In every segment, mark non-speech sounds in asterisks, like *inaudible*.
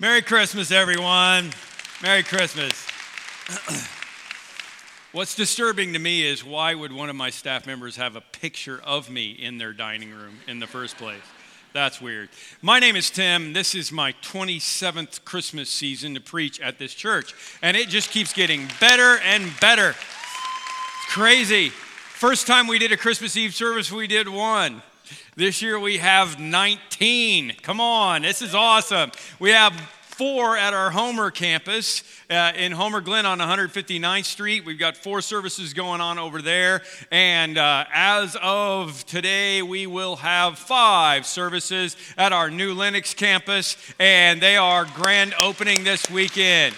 Merry Christmas, everyone. Merry Christmas. *clears throat* What's disturbing to me is why would one of my staff members have a picture of me in their dining room in the first place? That's weird. My name is Tim. This is my 27th Christmas season to preach at this church, and it just keeps getting better and better. It's crazy. First time we did a Christmas Eve service, we did one. This year we have 19. Come on, this is awesome. We have four at our Homer campus uh, in Homer Glen on 159th Street. We've got four services going on over there. And uh, as of today, we will have five services at our new Lenox campus, and they are grand opening this weekend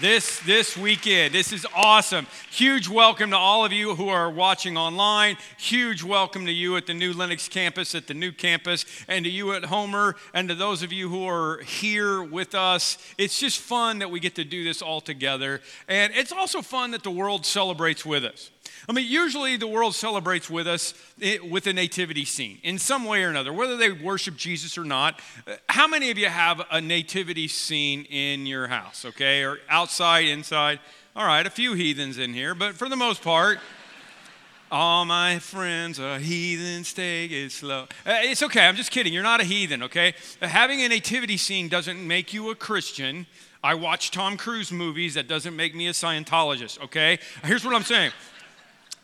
this this weekend. This is awesome. Huge welcome to all of you who are watching online. Huge welcome to you at the new Lenox campus, at the new campus, and to you at Homer, and to those of you who are here with us. It's just fun that we get to do this all together, and it's also fun that the world celebrates with us. I mean, usually the world celebrates with us eh, with a nativity scene in some way or another, whether they worship Jesus or not. How many of you have a nativity scene in your house, okay, or outside, inside? All right, a few heathens in here, but for the most part, all my friends are heathens, take it slow. Uh, it's okay, I'm just kidding. You're not a heathen, okay? Having a nativity scene doesn't make you a Christian. I watch Tom Cruise movies, that doesn't make me a Scientologist, okay? Here's what I'm saying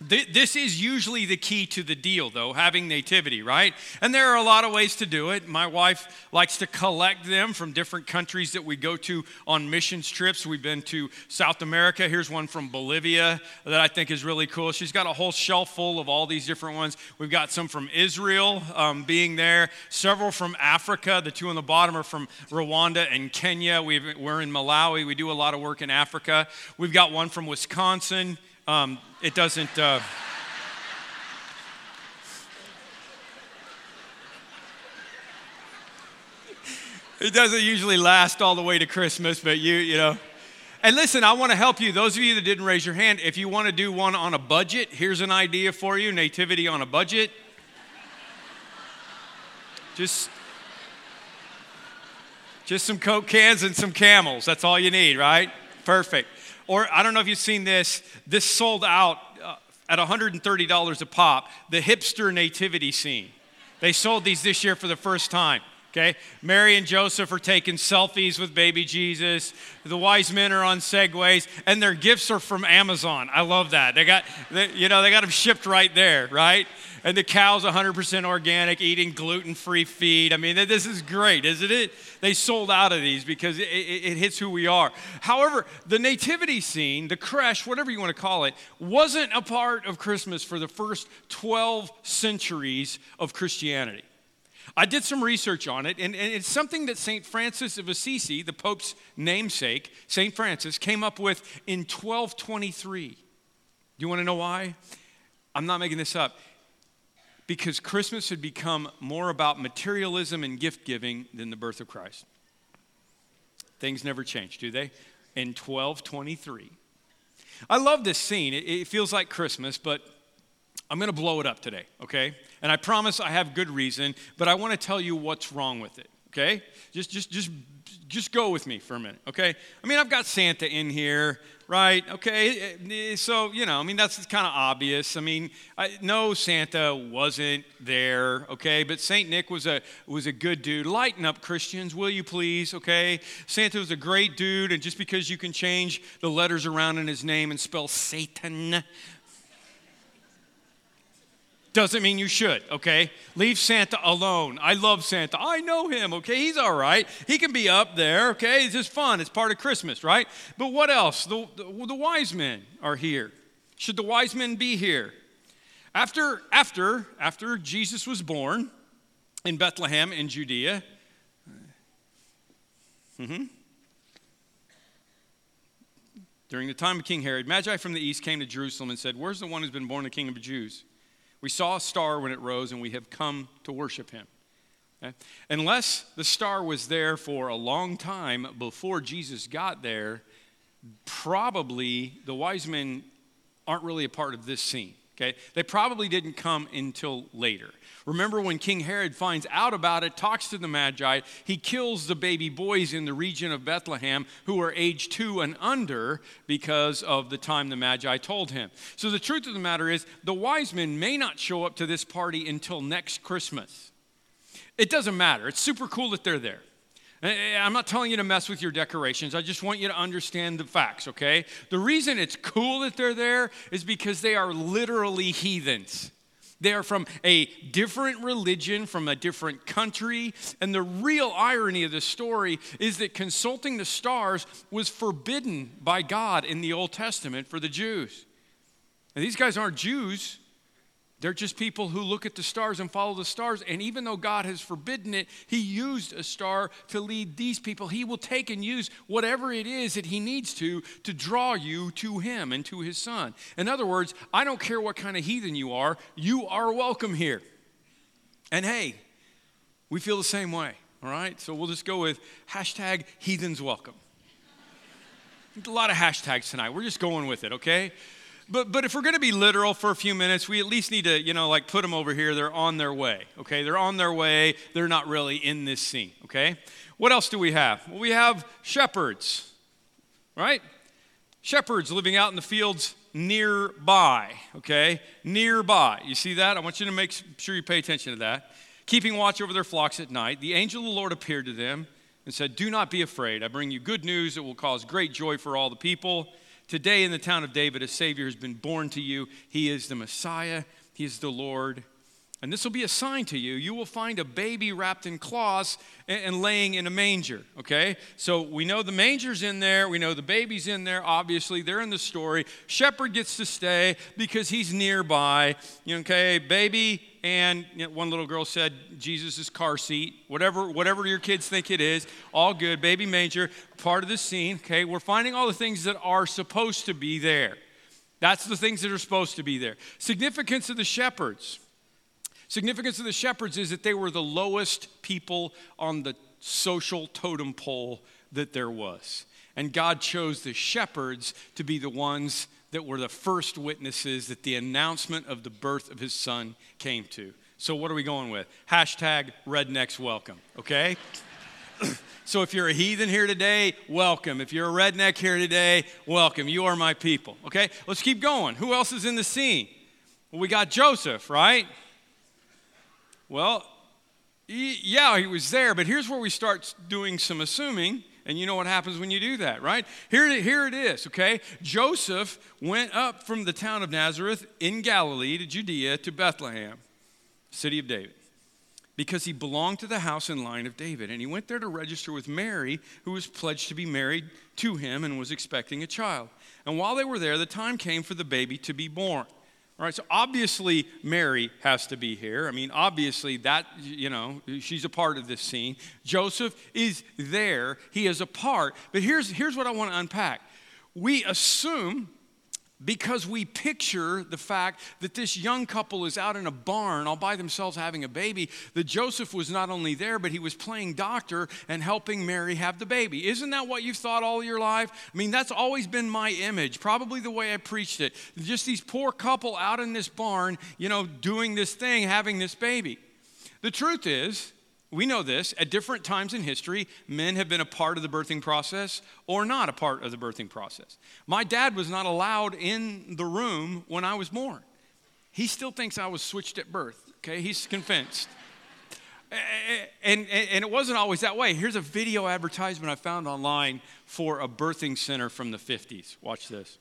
this is usually the key to the deal, though, having nativity, right? And there are a lot of ways to do it. My wife likes to collect them from different countries that we go to on missions trips. We've been to South America. Here's one from Bolivia that I think is really cool. She's got a whole shelf full of all these different ones. We've got some from Israel um, being there, several from Africa. The two on the bottom are from Rwanda and Kenya. we are in Malawi. We do a lot of work in Africa. We've got one from Wisconsin. Um, it doesn't. Uh, it doesn't usually last all the way to Christmas, but you, you know. And listen, I want to help you. Those of you that didn't raise your hand, if you want to do one on a budget, here's an idea for you nativity on a budget. Just just some Coke cans and some camels. That's all you need, right? Perfect. Or I don't know if you've seen this, this sold out uh, at $130 a pop, the hipster nativity scene. They sold these this year for the first time. Okay, Mary and Joseph are taking selfies with baby Jesus. The wise men are on segways, and their gifts are from Amazon. I love that. They got, they, you know, they got them shipped right there, right? And the cow's 100% organic, eating gluten-free feed. I mean, this is great, isn't it? They sold out of these because it, it, it hits who we are. However, the nativity scene, the creche, whatever you want to call it, wasn't a part of Christmas for the first 12 centuries of Christianity. I did some research on it, and, and it's something that St. Francis of Assisi, the Pope's namesake, St. Francis, came up with in 1223. Do You want to know why? I'm not making this up. Because Christmas had become more about materialism and gift giving than the birth of Christ. Things never change, do they? In 1223. I love this scene. It, it feels like Christmas, but I'm going to blow it up today, okay? And I promise I have good reason, but I want to tell you what's wrong with it, okay? Just just just just go with me for a minute, okay? I mean, I've got Santa in here, right? Okay, eh, so you know, I mean, that's kind of obvious. I mean, I, no, Santa wasn't there, okay? But Saint Nick was a was a good dude. Lighten up, Christians, will you please? Okay, Santa was a great dude, and just because you can change the letters around in his name and spell Satan doesn't mean you should, okay? Leave Santa alone. I love Santa. I know him, okay? He's all right. He can be up there, okay? It's just fun. It's part of Christmas, right? But what else? The, the, the wise men are here. Should the wise men be here? After, after, after Jesus was born in Bethlehem in Judea, mm-hmm, during the time of King Herod, Magi from the east came to Jerusalem and said, Where's the one who's been born the king of the Jews? We saw a star when it rose, and we have come to worship him. Okay? Unless the star was there for a long time before Jesus got there, probably the wise men aren't really a part of this scene. Okay? They probably didn't come until later. Remember when King Herod finds out about it, talks to the Magi, he kills the baby boys in the region of Bethlehem who are age two and under because of the time the Magi told him. So the truth of the matter is, the wise men may not show up to this party until next Christmas. It doesn't matter. It's super cool that they're there. Eh, eh, eh, I'm not telling you to mess with your decorations. I just want you to understand the facts, okay? The reason it's cool that they're there is because they are literally heathens. They are from a different religion, from a different country. And the real irony of the story is that consulting the stars was forbidden by God in the Old Testament for the Jews. And these guys aren't Jews, they're just people who look at the stars and follow the stars. And even though God has forbidden it, He used a star to lead these people. He will take and use whatever it is that He needs to to draw you to Him and to His Son. In other words, I don't care what kind of heathen you are, you are welcome here. And hey, we feel the same way, all right? So we'll just go with hashtag heathens welcome. *laughs* A lot of hashtags tonight. We're just going with it, okay? But, but if we're going to be literal for a few minutes, we at least need to, you know, like put them over here. They're on their way, okay? They're on their way. They're not really in this scene, okay? What else do we have? Well, we have shepherds, right? Shepherds living out in the fields nearby, okay? Nearby. You see that? I want you to make sure you pay attention to that. Keeping watch over their flocks at night, the angel of the Lord appeared to them and said, Do not be afraid. I bring you good news that will cause great joy for all the people. Today in the town of David, a Savior has been born to you. He is the Messiah, He is the Lord. And this will be a sign to you. You will find a baby wrapped in cloths and, laying in a manger, okay? So we know the manger's in there. We know the baby's in there. Obviously, they're in the story. Shepherd gets to stay because he's nearby. Okay, baby and you know, one little girl said jesus' car seat whatever whatever your kids think it is all good baby manger part of the scene okay? We're finding all the things that are supposed to be there. That's the things that are supposed to be there. Significance of the shepherds. Significance of the shepherds is that they were the lowest people on the social totem pole that there was. And god chose the shepherds to be the ones that were the first witnesses that the announcement of the birth of his son came to. So, what are we going with? Hashtag rednecks welcome, okay? *clears throat* so, if you're a heathen here today, welcome. If you're a redneck here today, welcome. You are my people, okay? Let's keep going. Who else is in the scene? Well, we got Joseph, right? Well, he, yeah, he was there, but here's where we start doing some assuming and you know what happens when you do that, right? Here, here it is, okay? Joseph went up from the town of Nazareth in Galilee to Judea to Bethlehem, city of David, because he belonged to the house and line of David. And he went there to register with Mary, who was pledged to be married to him and was expecting a child. And while they were there, the time came for the baby to be born. All right, so obviously Mary has to be here. I mean, obviously that, you know, she's a part of this scene. Joseph is there, he is a part. But here's, here's what I want to unpack. We assume because we picture the fact that this young couple is out in a barn all by themselves having a baby, that Joseph was not only there, but he was playing doctor and helping Mary have the baby. Isn't that what you've thought all your life? I mean, that's always been my image, probably the way I preached it. Just these poor couple out in this barn, you know, doing this thing, having this baby. The truth is, we know this at different times in history, men have been a part of the birthing process or not a part of the birthing process. My dad was not allowed in the room when I was born. He still thinks I was switched at birth, okay? He's convinced. And, and, and it wasn't always that way. Here's a video advertisement I found online for a birthing center from the 50s. Watch this.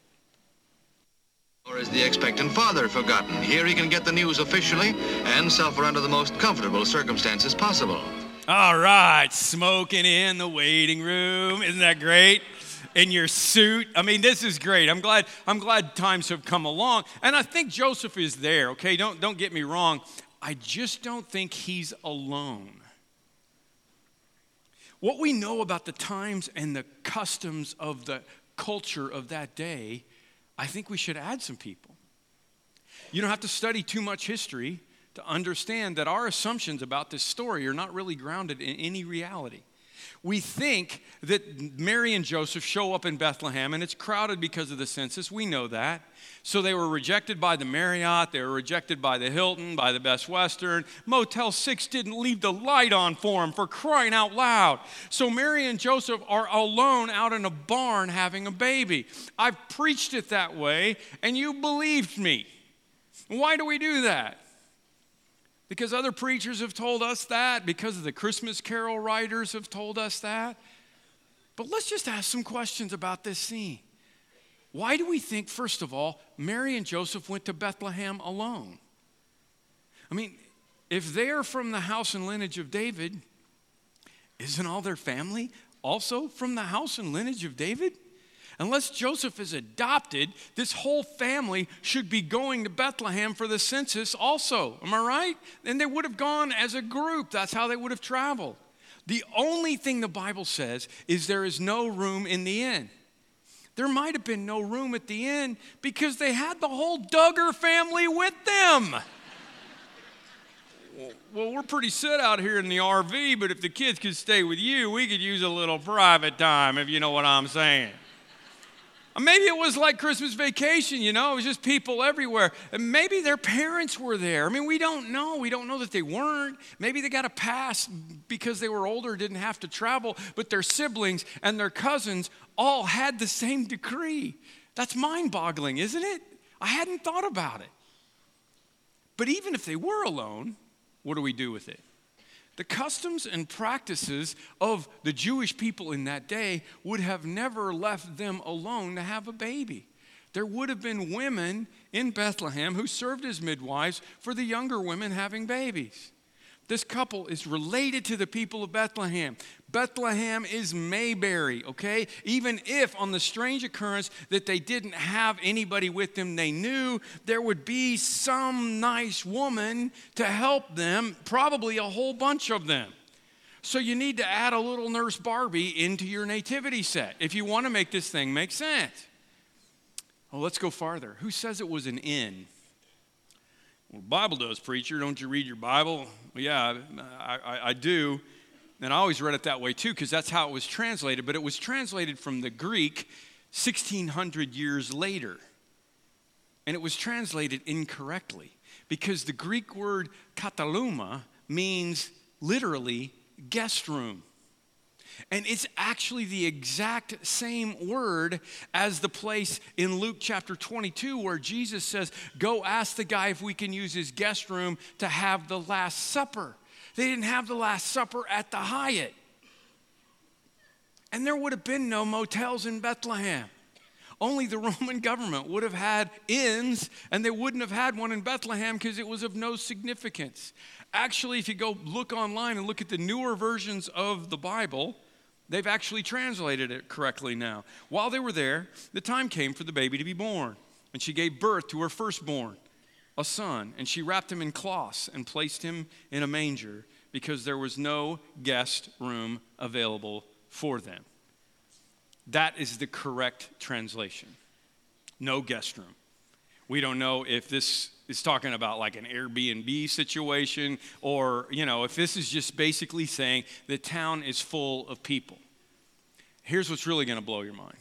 Or is the expectant father forgotten? Here he can get the news officially and suffer under the most comfortable circumstances possible. All right, smoking in the waiting room. Isn't that great? In your suit. I mean, this is great. I'm glad, I'm glad times have come along. And I think Joseph is there, okay? Don't, don't get me wrong. I just don't think he's alone. What we know about the times and the customs of the culture of that day I think we should add some people. You don't have to study too much history to understand that our assumptions about this story are not really grounded in any reality. We think that Mary and Joseph show up in Bethlehem and it's crowded because of the census. We know that. So they were rejected by the Marriott, they were rejected by the Hilton, by the Best Western. Motel 6 didn't leave the light on for them for crying out loud. So Mary and Joseph are alone out in a barn having a baby. I've preached it that way and you believed me. Why do we do that? Because other preachers have told us that, because the Christmas carol writers have told us that. But let's just ask some questions about this scene. Why do we think, first of all, Mary and Joseph went to Bethlehem alone? I mean, if they are from the house and lineage of David, isn't all their family also from the house and lineage of David? Unless Joseph is adopted, this whole family should be going to Bethlehem for the census also. Am I right? And they would have gone as a group. That's how they would have traveled. The only thing the Bible says is there is no room in the inn. There might have been no room at the inn because they had the whole Duggar family with them. well, we're pretty set out here in the RV, but if the kids could stay with you, we could use a little private time, if you know what I'm saying. Maybe it was like Christmas vacation, you know, it was just people everywhere. And maybe their parents were there. I mean, we don't know. We don't know that they weren't. Maybe they got a pass because they were older, didn't have to travel, but their siblings and their cousins all had the same decree. That's mind boggling, isn't it? I hadn't thought about it. But even if they were alone, what do we do with it? The customs and practices of the Jewish people in that day would have never left them alone to have a baby. There would have been women in Bethlehem who served as midwives for the younger women having babies. This couple is related to the people of Bethlehem. Bethlehem is Mayberry, okay? Even if on the strange occurrence that they didn't have anybody with them they knew, there would be some nice woman to help them, probably a whole bunch of them. So you need to add a little nurse Barbie into your nativity set if you want to make this thing make sense. Well, let's go farther. Who says it was an inn? Well, Bible does, preacher. Don't you read your Bible? Yeah, I, I, I do. And I always read it that way too, because that's how it was translated. But it was translated from the Greek 1600 years later. And it was translated incorrectly because the Greek word kataluma means literally guest room. And it's actually the exact same word as the place in Luke chapter 22 where Jesus says, Go ask the guy if we can use his guest room to have the Last Supper. They didn't have the Last Supper at the Hyatt. And there would have been no motels in Bethlehem. Only the *laughs* Roman government would have had inns, and they wouldn't have had one in Bethlehem because it was of no significance. Actually, if you go look online and look at the newer versions of the Bible, They've actually translated it correctly now. While they were there, the time came for the baby to be born, and she gave birth to her firstborn, a son, and she wrapped him in cloths and placed him in a manger because there was no guest room available for them. That is the correct translation. No guest room. We don't know if this is talking about like an Airbnb situation or, you know, if this is just basically saying the town is full of people. Here's what's really going to blow your mind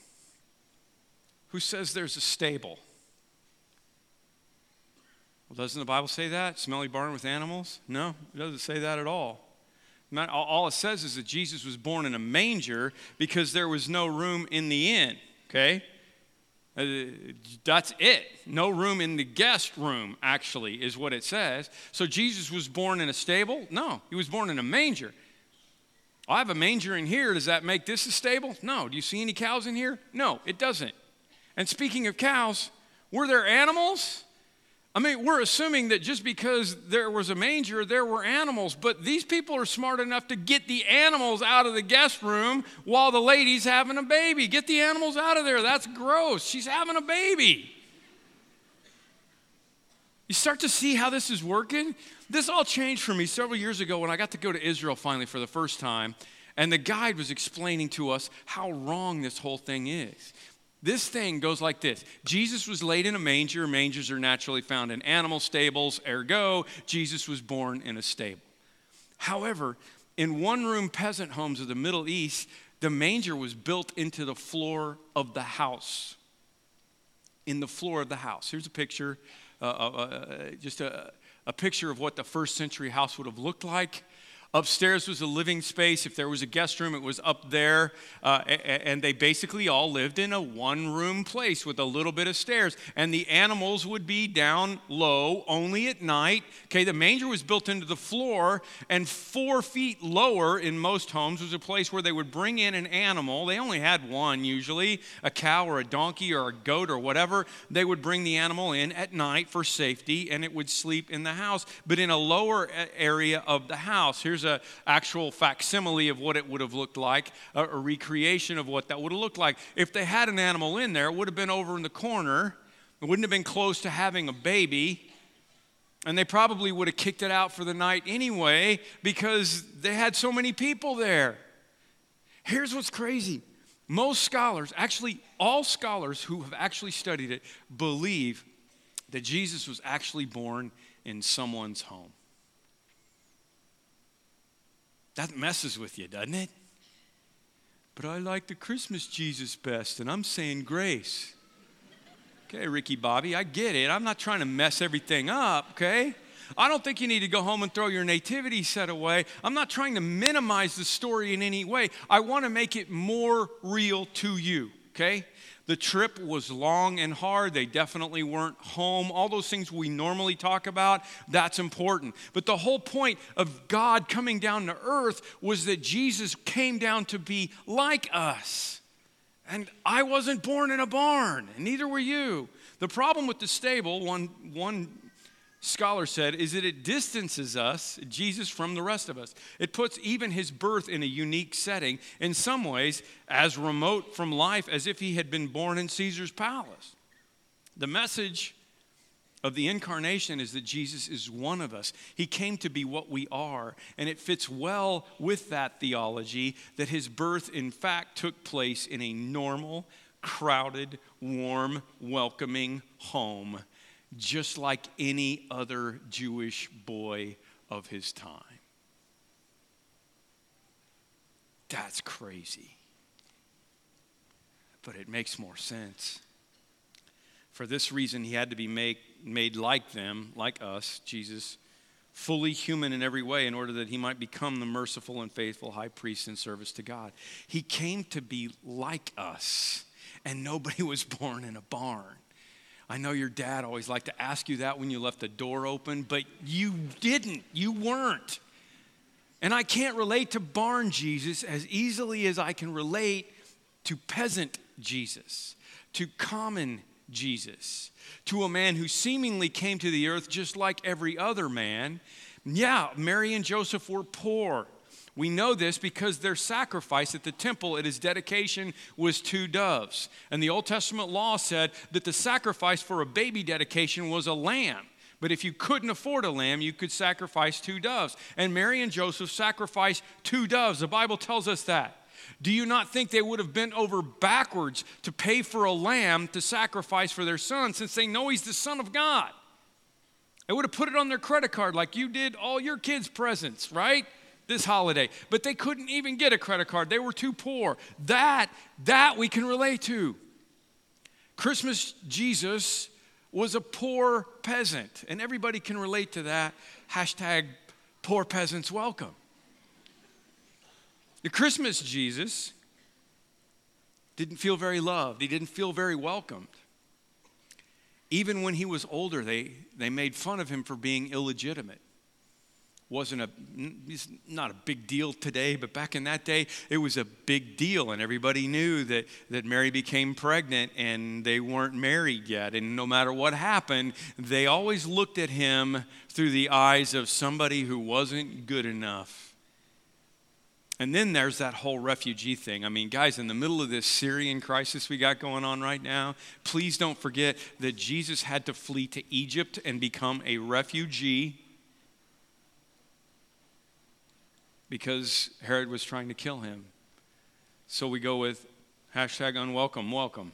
Who says there's a stable? Well, doesn't the Bible say that? Smelly barn with animals? No, it doesn't say that at all. All it says is that Jesus was born in a manger because there was no room in the inn, okay? Uh, that's it. No room in the guest room, actually, is what it says. So Jesus was born in a stable? No, he was born in a manger. I have a manger in here. Does that make this a stable? No. Do you see any cows in here? No, it doesn't. And speaking of cows, were there animals? I mean, we're assuming that just because there was a manger, there were animals, but these people are smart enough to get the animals out of the guest room while the lady's having a baby. Get the animals out of there. That's gross. She's having a baby. You start to see how this is working? This all changed for me several years ago when I got to go to Israel finally for the first time, and the guide was explaining to us how wrong this whole thing is. This thing goes like this Jesus was laid in a manger. Mangers are naturally found in animal stables, ergo, Jesus was born in a stable. However, in one room peasant homes of the Middle East, the manger was built into the floor of the house. In the floor of the house. Here's a picture, uh, uh, uh, just a, a picture of what the first century house would have looked like. Upstairs was a living space. If there was a guest room, it was up there. Uh, and they basically all lived in a one room place with a little bit of stairs. And the animals would be down low only at night. Okay, the manger was built into the floor, and four feet lower in most homes was a place where they would bring in an animal. They only had one usually a cow or a donkey or a goat or whatever. They would bring the animal in at night for safety, and it would sleep in the house, but in a lower area of the house. Here's here's an actual facsimile of what it would have looked like, a, a recreation of what that would have looked like. If they had an animal in there, it would have been over in the corner. It wouldn't have been close to having a baby. And they probably would have kicked it out for the night anyway because they had so many people there. Here's what's crazy most scholars, actually, all scholars who have actually studied it, believe that Jesus was actually born in someone's home. That messes with you, doesn't it? But I like the Christmas Jesus best, and I'm saying grace. Okay, Ricky Bobby, I get it. I'm not trying to mess everything up, okay? I don't think you need to go home and throw your nativity set away. I'm not trying to minimize the story in any way. I want to make it more real to you, okay? The trip was long and hard. They definitely weren't home. All those things we normally talk about, that's important. But the whole point of God coming down to earth was that Jesus came down to be like us. And I wasn't born in a barn, and neither were you. The problem with the stable, one, one scholar said, is that it distances us, Jesus, from the rest of us. It puts even his birth in a unique setting, in some ways, as remote from life as if he had been born in Caesar's palace. The message of the incarnation is that Jesus is one of us. He came to be what we are, and it fits well with that theology that his birth, in fact, took place in a normal, crowded, warm, welcoming home just like any other Jewish boy of his time. That's crazy. But it makes more sense. For this reason, he had to be make, made like them, like us, Jesus, fully human in every way, in order that he might become the merciful and faithful high priest in service to God. He came to be like us, and nobody *laughs* was born in a barn. I know your dad always liked to ask you that when you left the door open, but you didn't. You weren't. And I can't relate to barn Jesus as easily as I can relate to peasant Jesus, to common Jesus, to a man who seemingly came to the earth just like every other man. Yeah, Mary and Joseph were poor. We know this because their sacrifice at the temple at his dedication was two doves. And the Old Testament law said that the sacrifice for a baby dedication was a lamb. But if you couldn't afford a lamb, you could sacrifice two doves. And Mary and Joseph sacrificed two doves. The Bible tells us that. Do you not think they would have bent over backwards to pay for a lamb to sacrifice for their son since they know he's the Son of God? They would have put it on their credit card like you did all your kids' presents, right? This holiday, but they couldn't even get a credit card. They were too poor. That, that we can relate to. Christmas Jesus was a poor peasant, and everybody can relate to that. Hashtag poor peasants welcome. The Christmas Jesus didn't feel very loved, he didn't feel very welcomed. Even when he was older, they, they made fun of him for being illegitimate wasn't a it's not a big deal today but back in that day it was a big deal and everybody knew that that mary became pregnant and they weren't married yet. And no matter what happened they always looked at him through the eyes of somebody who wasn't good enough. And then there's that whole refugee thing. I mean, guys, in the middle of this Syrian crisis we got going on right now, please don't forget that Jesus had to flee to Egypt and become a refugee because Herod was trying to kill him. So we go with hashtag unwelcome, welcome.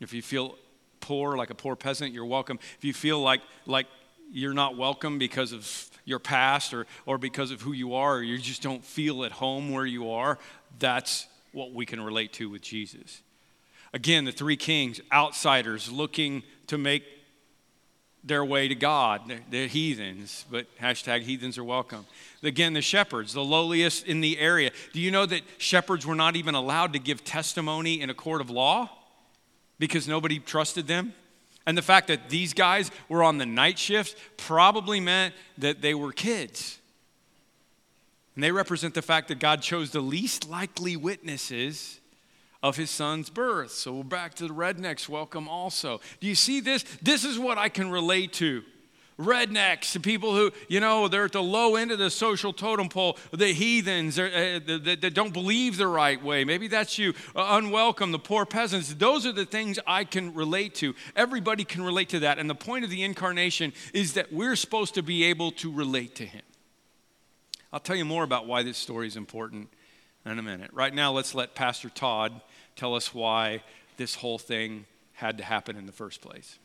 If you feel poor, like a poor peasant, you're welcome. If you feel like, like you're not welcome because of your past or, or because of who you are, or you just don't feel at home where you are, that's what we can relate to with Jesus. Again, the three kings, outsiders looking to make their way to God. They're, heathens, but hashtag heathens are welcome. Again, the shepherds, the lowliest in the area. Do you know that shepherds were not even allowed to give testimony in a court of law because nobody trusted them? And the fact that these guys were on the night shift probably meant that they were kids. And they represent the fact that God chose the least likely witnesses of his son's birth. So we're back to the rednecks. Welcome also. Do you see this? This is what I can relate to. Rednecks, the people who, you know, they're at the low end of the social totem pole, the heathens uh, that, don't believe the right way. Maybe that's you. Uh, unwelcome, the poor peasants. Those are the things I can relate to. Everybody can relate to that. And the point of the incarnation is that we're supposed to be able to relate to him. I'll tell you more about why this story is important in a minute. Right now, let's let Pastor Todd tell us why this whole thing had to happen in the first place.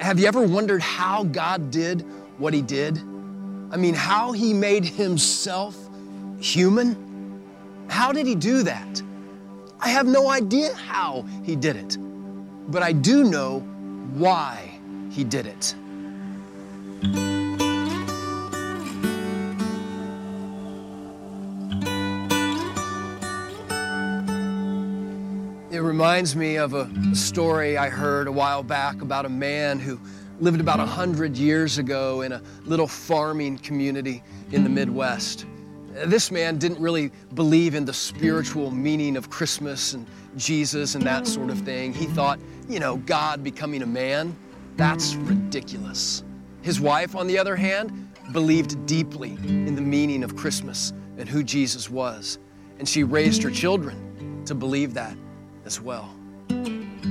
Have you ever wondered how God did what He did? I mean, how He made Himself human? How did He do that? I have no idea how He did it, but I do know why He did it. Reminds me of a story I heard a while back about a man who lived about 100 years ago in a little farming community in the Midwest. This man didn't really believe in the spiritual meaning of Christmas and Jesus and that sort of thing. He thought, you know, God becoming a man, that's ridiculous. His wife, on the other hand, believed deeply in the meaning of Christmas and who Jesus was. And she raised her children to believe that as well.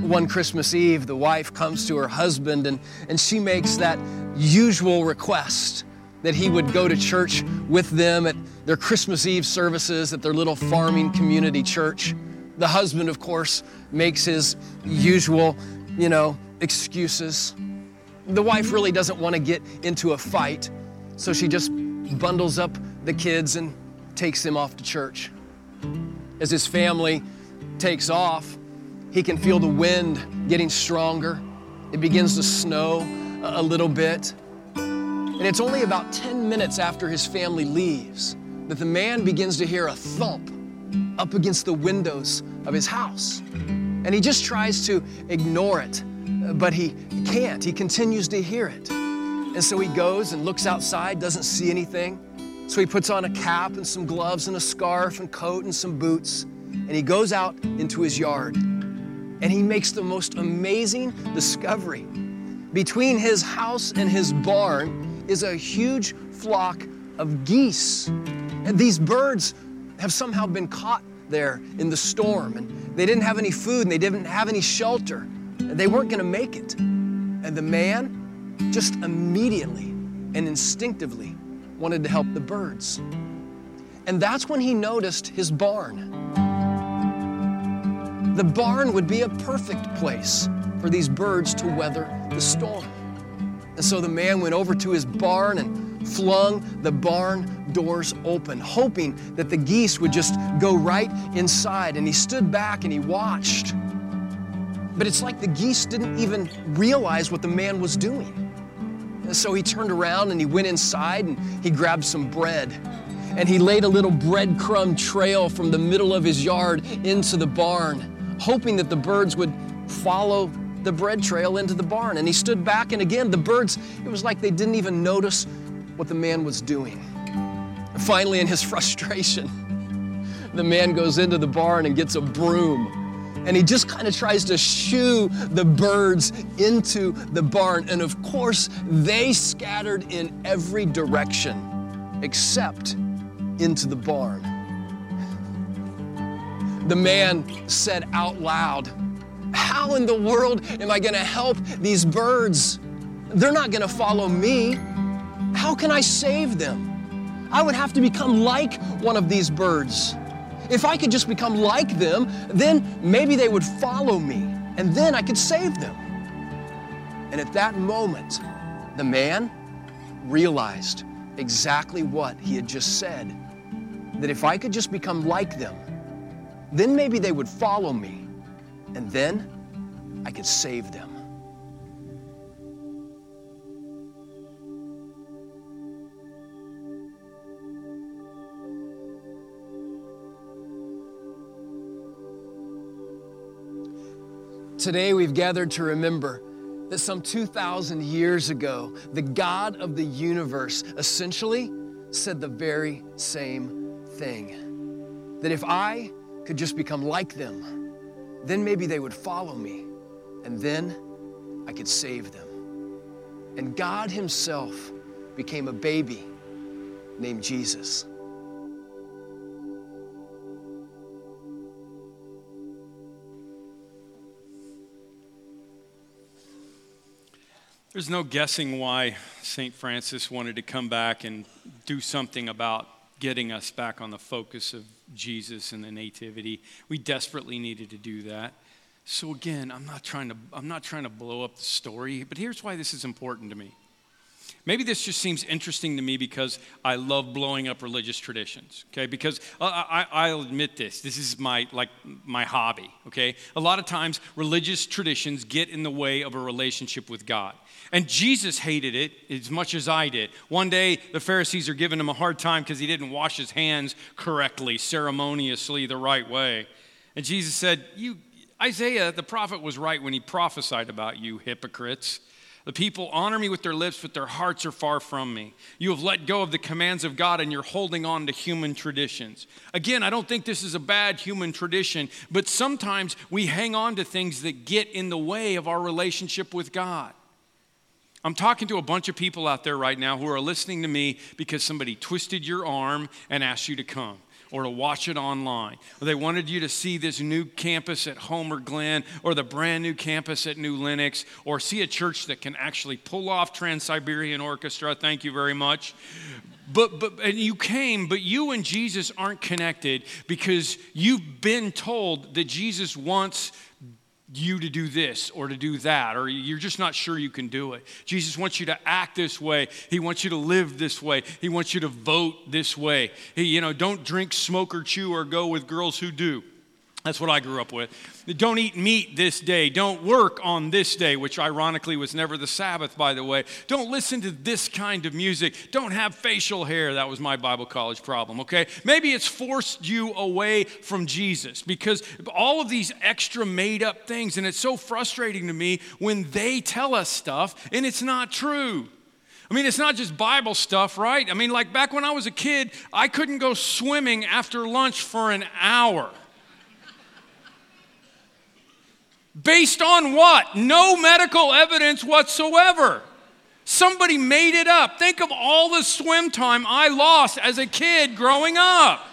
One Christmas Eve, the wife comes to her husband and, and she makes that usual request that he would go to church with them at their Christmas Eve services at their little farming community church. The husband, of course, makes his usual, you know, excuses. The wife really doesn't want to get into a fight, so she just bundles up the kids and takes them off to church. As his family takes off, he can feel the wind getting stronger. It begins to snow a little bit. And it's only about 10 minutes after his family leaves that the man begins to hear a thump up against the windows of his house. And he just tries to ignore it, but he can't. He continues to hear it. And so he goes and looks outside, doesn't see anything. So he puts on a cap and some gloves and a scarf and coat and some boots and he goes out into his yard and he makes the most amazing discovery. Between his house and his barn is a huge flock of geese. And these birds have somehow been caught there in the storm, and they didn't have any food and they didn't have any shelter. They weren't going to make it. And the man just immediately and instinctively wanted to help the birds. And that's when he noticed his barn. The barn would be a perfect place for these birds to weather the storm. And so the man went over to his barn and flung the barn doors open, hoping that the geese would just go right inside. And he stood back and he watched. But it's like the geese didn't even realize what the man was doing. And so he turned around and he went inside and he grabbed some bread. And he laid a little breadcrumb trail from the middle of his yard into the barn hoping that the birds would follow the bread trail into the barn. And he stood back, and again, the birds, it was like they didn't even notice what the man was doing. Finally, in his *laughs* frustration, the man goes into the barn and gets a broom. And he just kind of tries to shoo the birds into the barn. And of course, they scattered in every direction except into the barn. The man said out loud, How in the world am I going to help these birds? They're not going to follow me. How can I save them? I would have to become like one of these birds. If I could just become like them, then maybe they would follow me, and then I could save them. And at that moment, the man realized exactly what he had just said that if I could just become like them, then maybe they would follow me, and then I could save them. Today we've gathered to remember that some 2,000 years ago, the God of the universe essentially said the very same thing. That if I could just become like them, then maybe they would follow me, and then I could save them. And God Himself became a baby named Jesus. There's no guessing why St. Francis wanted to come back and do something about getting us back on the focus of Jesus and the nativity. We desperately needed to do that. So again, I'm not trying to I'm not trying to blow up the story, but here's why this is important to me. Maybe this just seems interesting to me because I love blowing up religious traditions, okay? Because uh, I, I, will admit this, this is my, like, my hobby, okay? A lot of times religious traditions get in the way of a relationship with God. And Jesus hated it as much as I did. One day, the Pharisees are giving him a hard time because he didn't wash his hands correctly, ceremoniously, the right way. And Jesus said, You, Isaiah, the prophet, was right when he prophesied about you, hypocrites. The people honor me with their lips, but their hearts are far from me. You have let go of the commands of God and you're holding on to human traditions. Again, I don't think this is a bad human tradition, but sometimes we hang on to things that get in the way of our relationship with God. I'm talking to a bunch of people out there right now who are listening to me because somebody twisted your arm and asked you to come or to watch it online. Or they wanted you to see this new campus at Homer Glen or the brand new campus at New Lenox or see a church that can actually pull off Trans Siberian Orchestra. Thank you very much. But, but and you came, but you and Jesus aren't connected because you've been told that Jesus wants you to do this or to do that, or you're just not sure you can do it. Jesus wants you to act this way. He wants you to live this way. He wants you to vote this way. He, you know, don't drink, smoke, or chew, or go with girls who do. That's what I grew up with. Don't eat meat this day. Don't work on this day, which ironically was never the Sabbath, by the way. Don't listen to this kind of music. Don't have facial hair. That was my Bible college problem, okay? Maybe it's forced you away from Jesus because all of these extra made up things, and it's so frustrating to me when they tell us stuff and it's not true. I mean, it's not just Bible stuff, right? I mean, like back when I was a kid, I couldn't go swimming after lunch for an hour. Based on what? No medical evidence whatsoever. Somebody made it up. Think of all the swim time I lost as a kid growing up.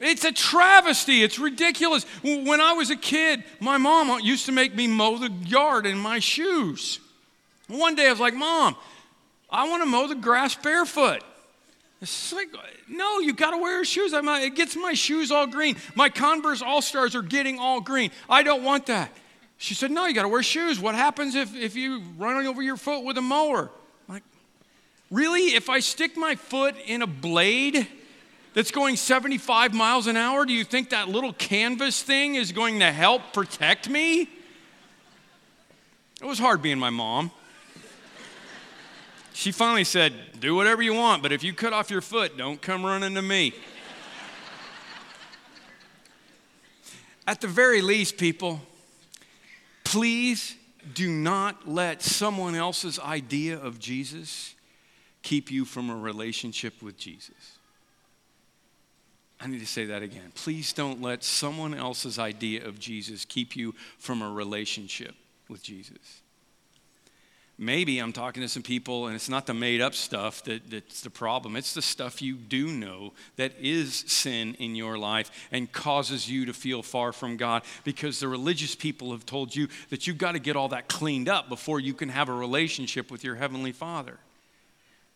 It's a travesty. It's ridiculous. When I was a kid, my mom used to make me mow the yard in my shoes. One day I was like, Mom, I want to mow the grass barefoot. It's like, no, you got to wear shoes. I'm, it gets my shoes all green. My Converse All Stars are getting all green. I don't want that. She said, no, you got to wear shoes. What happens if, if you run over your foot with a mower? I'm like, really? If I stick my foot in a blade that's going 75 miles an hour, do you think that little canvas thing is going to help protect me? It was hard being my mom. She finally said, Do whatever you want, but if you cut off your foot, don't come running to me. At the very least, people, please do not let someone else's idea of Jesus keep you from a relationship with Jesus. I need to say that again. Please don't let someone else's idea of Jesus keep you from a relationship with Jesus. Maybe I'm talking to some people and it's not the made up stuff that, that's the problem. It's the stuff you do know that is sin in your life and causes you to feel far from God because the religious people have told you that you've got to get all that cleaned up before you can have a relationship with your Heavenly Father.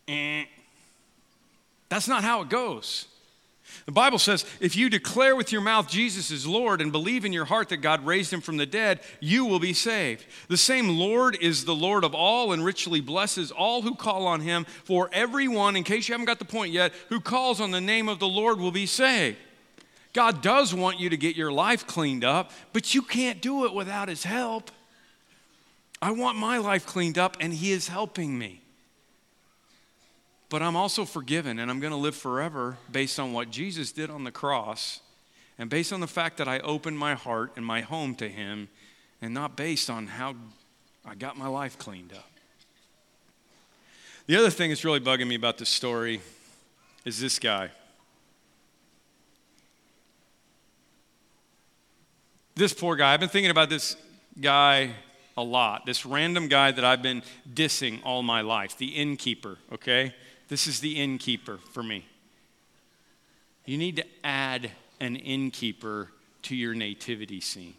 Eh. That's not how it goes. The Bible says if you declare with your mouth Jesus is Lord and believe in your heart that God raised him from the dead, you will be saved. The same Lord is the Lord of all and richly blesses all who call on him. For everyone, in case you haven't got the point yet, who calls on the name of the Lord will be saved. God does want you to get your life cleaned up, but you can't do it without his help. I want my life cleaned up, and he is helping me but I'm also forgiven and I'm going to live forever based on what Jesus did on the cross and based on the fact that I opened my heart and my home to Him and not based on how I got my life cleaned up. The other thing that's really bugging me about this story is this guy. This poor guy, I've been thinking about this guy a lot. This random guy that I've been dissing all my life, the innkeeper, okay? This is the innkeeper for me. You need to add an innkeeper to your nativity scene.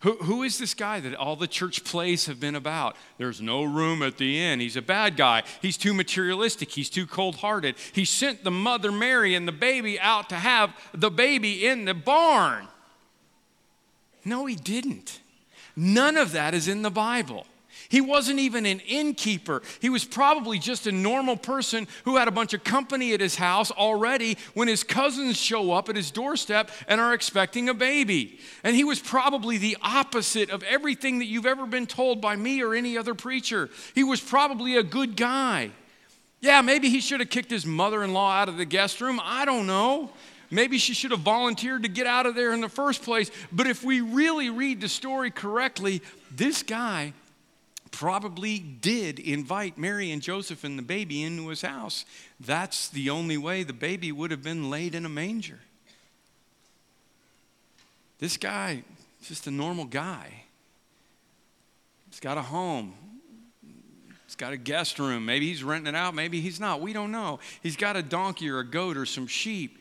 Who, who is this guy that all the church plays have been about? There's no room at the inn. He's a bad guy. He's too materialistic. He's too cold hearted. He sent the mother Mary and the baby out to have the baby in the barn. No, he didn't. None of that is in the Bible. He wasn't even an innkeeper. He was probably just a normal person who had a bunch of company at his house already when his cousins show up at his doorstep and are expecting a baby. And he was probably the opposite of everything that you've ever been told by me or any other preacher. He was probably a good guy. Yeah, maybe he should have kicked his mother in law out of the guest room. I don't know. Maybe she should have volunteered to get out of there in the first place. But if we really read the story correctly, this guy probably did invite Mary and Joseph and the baby into his house. That's the only way the baby would have been laid in a manger. This guy just a normal guy. He's got a home. He's got a guest room. Maybe he's renting it out. Maybe he's not. We don't know. He's got a donkey or a goat or some sheep.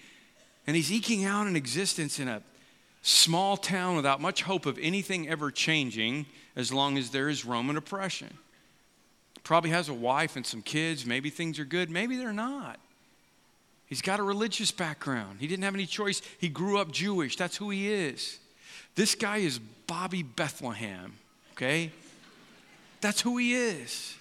And he's eking out an existence in a small town without much hope of anything ever changing as long as there is Roman oppression. Probably has a wife and some kids. Maybe things are good. Maybe they're not. He's got a religious background. He didn't have any choice. He grew up Jewish. That's who he is. This guy is Bobby Bethlehem, okay? That's who he is.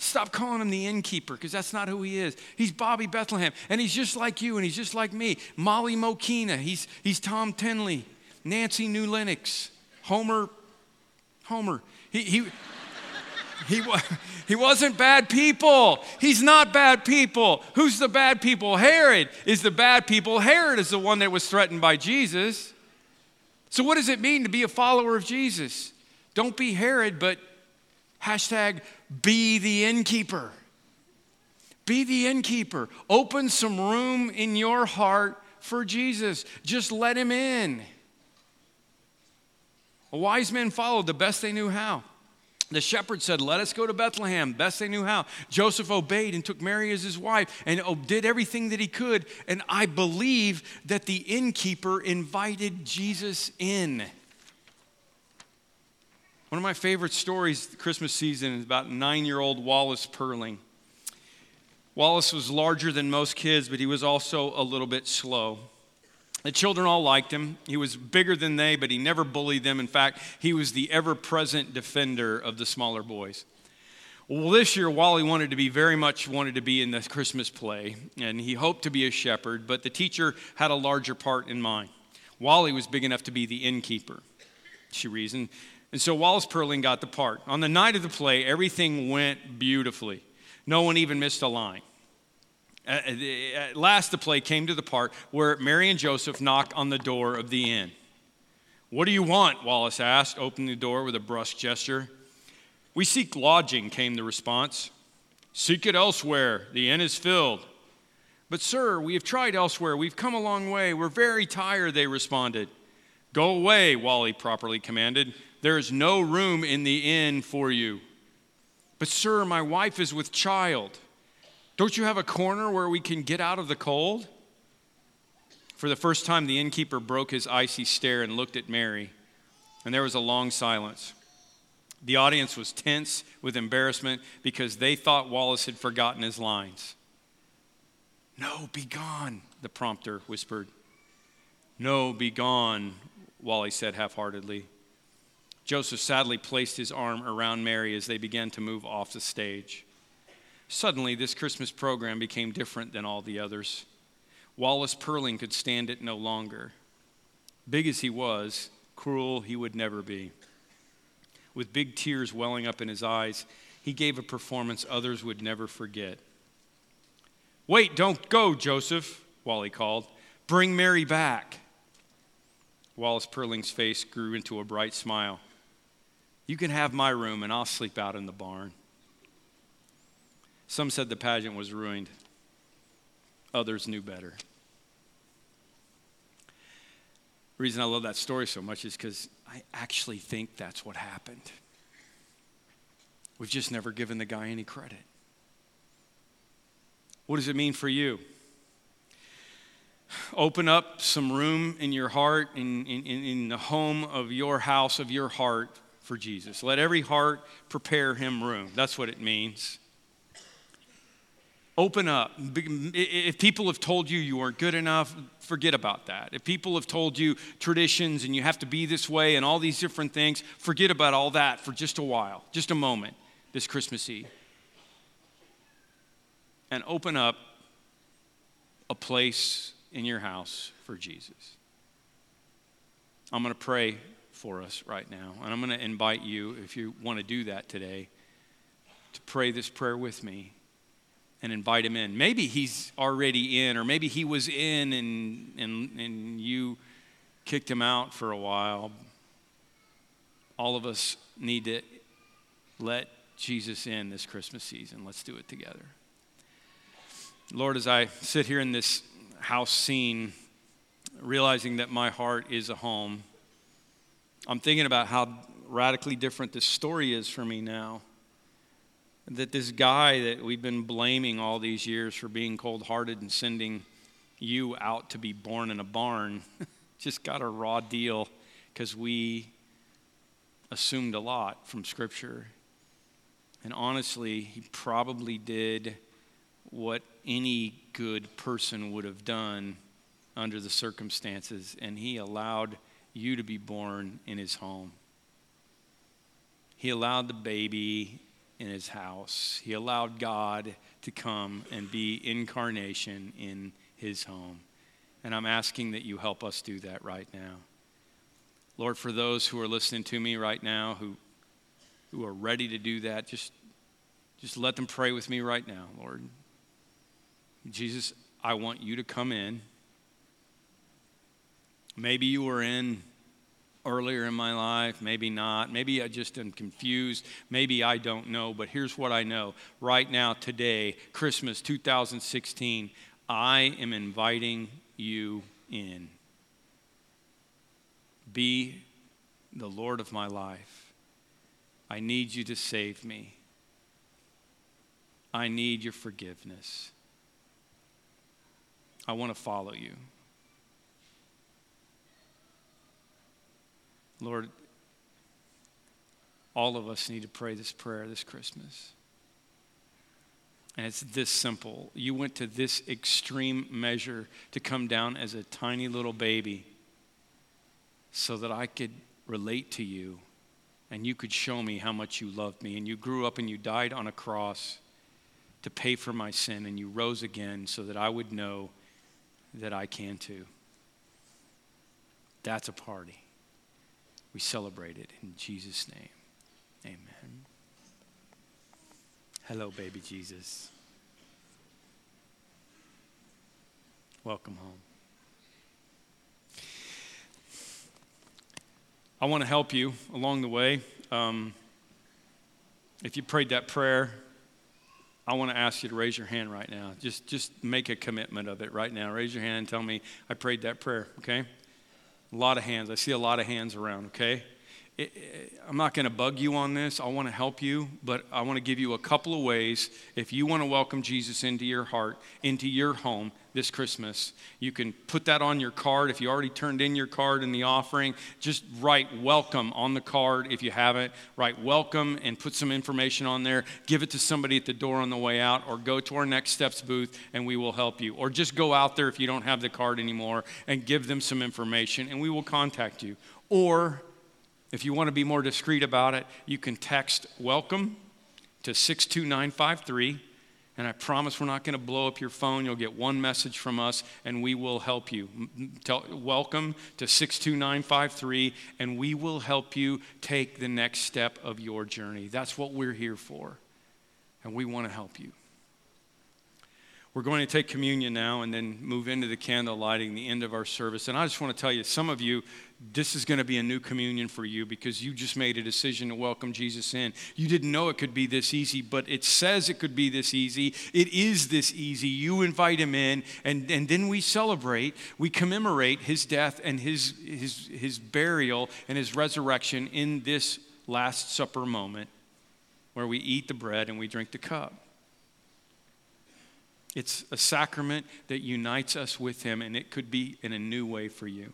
Stop calling him the innkeeper because that's not who he is. He's Bobby Bethlehem, and he's just like you, and he's just like me. Molly Mokena, he's, he's Tom Tinley, Nancy New Lenox, Homer, Homer. He, he, he, he wasn't bad people. He's not bad people. Who's the bad people? Herod is the bad people. Herod is the one that was threatened by Jesus. So, what does it mean to be a follower of Jesus? Don't be Herod, but hashtag be the innkeeper. Be the innkeeper. Open some room in your heart for Jesus. Just let him in. A wise men followed the best they knew how. The shepherd said, Let us go to Bethlehem, best they knew how. Joseph obeyed and took Mary as his wife and did everything that he could. And I believe that the innkeeper invited Jesus in. One of my favorite stories Christmas season is about nine year old Wallace Purling. Wallace was larger than most kids, but he was also a little bit slow. The children all liked him. He was bigger than they, but he never bullied them. In fact, he was the ever present defender of the smaller boys. Well, this year, Wally wanted to be very much wanted to be in the Christmas play, and he hoped to be a shepherd, but the teacher had a larger part in mind. Wally was big enough to be the innkeeper, she reasoned. And so Wallace Purling got the part. On the night of the play, everything went beautifully. No one even missed a line. Uh, uh, uh, at last, the play came to the part where Mary and Joseph knock on the door of the inn. What do you want? Wallace asked, opening the door with a brusque gesture. We seek lodging, came the response. Seek it elsewhere. The inn is filled. But, sir, we have tried elsewhere. We've come a long way. We're very tired, they responded. Go away, Wally properly commanded. There is no room in the inn for you. But, sir, my wife is with child. Don't you have a corner where we can get out of the cold? For the first time, the innkeeper broke his icy stare and looked at Mary, and there was a long silence. The audience was tense with embarrassment because they thought Wallace had forgotten his lines. No, be gone, the prompter whispered. No, be gone, Wally said half heartedly. Joseph sadly placed his arm around Mary as they began to move off the stage. Suddenly, this Christmas program became different than all the others. Wallace Purling could stand it no longer. Big as he was, cruel he would never be. With big tears welling up in his eyes, he gave a performance others would never forget. Wait, don't go, Joseph, Wally called. Bring Mary back. Wallace Purling's face grew into a bright smile. You can have my room and I'll sleep out in the barn. Some said the pageant was ruined, others knew better. The reason I love that story so much is because I actually think that's what happened. We've just never given the guy any credit. What does it mean for you? Open up some room in your heart, in, in, in the home of your house, of your heart for Jesus. Let every heart prepare him room. That's what it means. Open up. If people have told you you aren't good enough, forget about that. If people have told you traditions and you have to be this way and all these different things, forget about all that for just a while, just a moment this Christmas Eve. And open up a place in your house for Jesus. I'm going to pray for us right now, and I'm going to invite you, if you want to do that today, to pray this prayer with me and invite him in. Maybe he's already in, or maybe he was in and, and, and you kicked him out for a while. All of us need to let Jesus in this Christmas season. Let's do it together. Lord, as I sit here in this house scene, realizing that my heart is a home, I'm thinking about how radically different this story is for me now. That this guy that we've been blaming all these years for being cold hearted and sending you out to be born in a barn *laughs* just got a raw deal because we assumed a lot from Scripture. And honestly, he probably did what any good person would have done under the circumstances, and he allowed you to be born in his home. He allowed the baby in his house. He allowed God to come and be incarnation in his home. And I'm asking that you help us do that right now. Lord, for those who are listening to me right now who, who are ready to do that, just, just let them pray with me right now, Lord. Jesus, I want you to come in. Maybe you were in earlier in my life, maybe not. Maybe I just am confused. Maybe I don't know. But here's what I know right now, today, Christmas 2016, I am inviting you in. Be the Lord of my life. I need you to save me. I need your forgiveness. I want to follow you. Lord, all of us need to pray this prayer this Christmas. And it's this simple. You went to this extreme measure to come down as a tiny little baby so that I could relate to you and you could show me how much you loved me. And you grew up and you died on a cross to pay for my sin, and you rose again so that I would know that I can too. That's a party. We celebrate it in Jesus' name. Amen. Hello, baby Jesus. Welcome home. I want to help you along the way. Um, if you prayed that prayer, I want to ask you to raise your hand right now. Just, just make a commitment of it right now. Raise your hand and tell me I prayed that prayer, okay? A lot of hands. I see a lot of hands around, okay? I'm not going to bug you on this. I want to help you, but I want to give you a couple of ways. If you want to welcome Jesus into your heart, into your home this Christmas, you can put that on your card. If you already turned in your card in the offering, just write welcome on the card if you haven't. Write welcome and put some information on there. Give it to somebody at the door on the way out, or go to our Next Steps booth and we will help you. Or just go out there if you don't have the card anymore and give them some information and we will contact you. Or if you want to be more discreet about it, you can text welcome to 62953. And I promise we're not going to blow up your phone. You'll get one message from us and we will help you. Tell, welcome to 62953 and we will help you take the next step of your journey. That's what we're here for. And we want to help you. We're going to take communion now and then move into the candle lighting, the end of our service. And I just want to tell you, some of you, this is going to be a new communion for you because you just made a decision to welcome Jesus in. You didn't know it could be this easy, but it says it could be this easy. It is this easy. You invite him in, and, and then we celebrate, we commemorate his death and his, his, his burial and his resurrection in this Last Supper moment where we eat the bread and we drink the cup. It's a sacrament that unites us with Him, and it could be in a new way for you.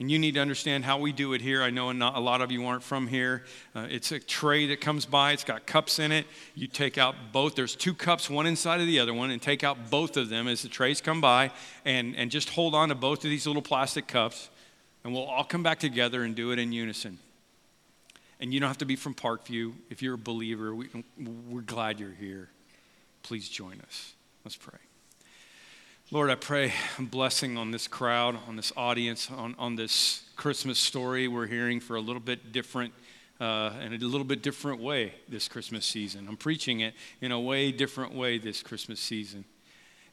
And you need to understand how we do it here. I know not, a lot of you aren't from here. Uh, it's a tray that comes by, it's got cups in it. You take out both. There's two cups, one inside of the other one, and take out both of them as the trays come by, and, and just hold on to both of these little plastic cups, and we'll all come back together and do it in unison. And you don't have to be from Parkview. If you're a believer, we, we're glad you're here. Please join us. Let's pray. Lord, I pray a blessing on this crowd, on this audience, on, on this Christmas story we're hearing for a little bit different, uh, in a little bit different way this Christmas season. I'm preaching it in a way different way this Christmas season.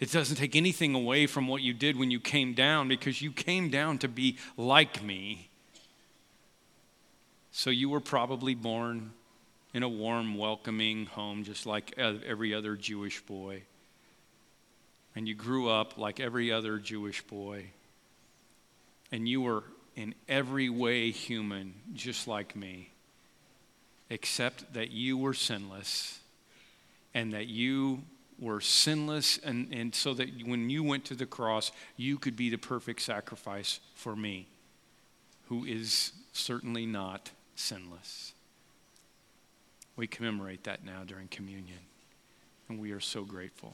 It doesn't take anything away from what you did when you came down because you came down to be like me. So you were probably born in a warm, welcoming home, just like every other Jewish boy and you grew up like every other Jewish boy, and you were in every way human, just like me, except that you were sinless and that you were sinless, and, and so that when you went to the cross, you could be the perfect sacrifice for me, who is certainly not sinless. We commemorate that now during communion, and we are so grateful.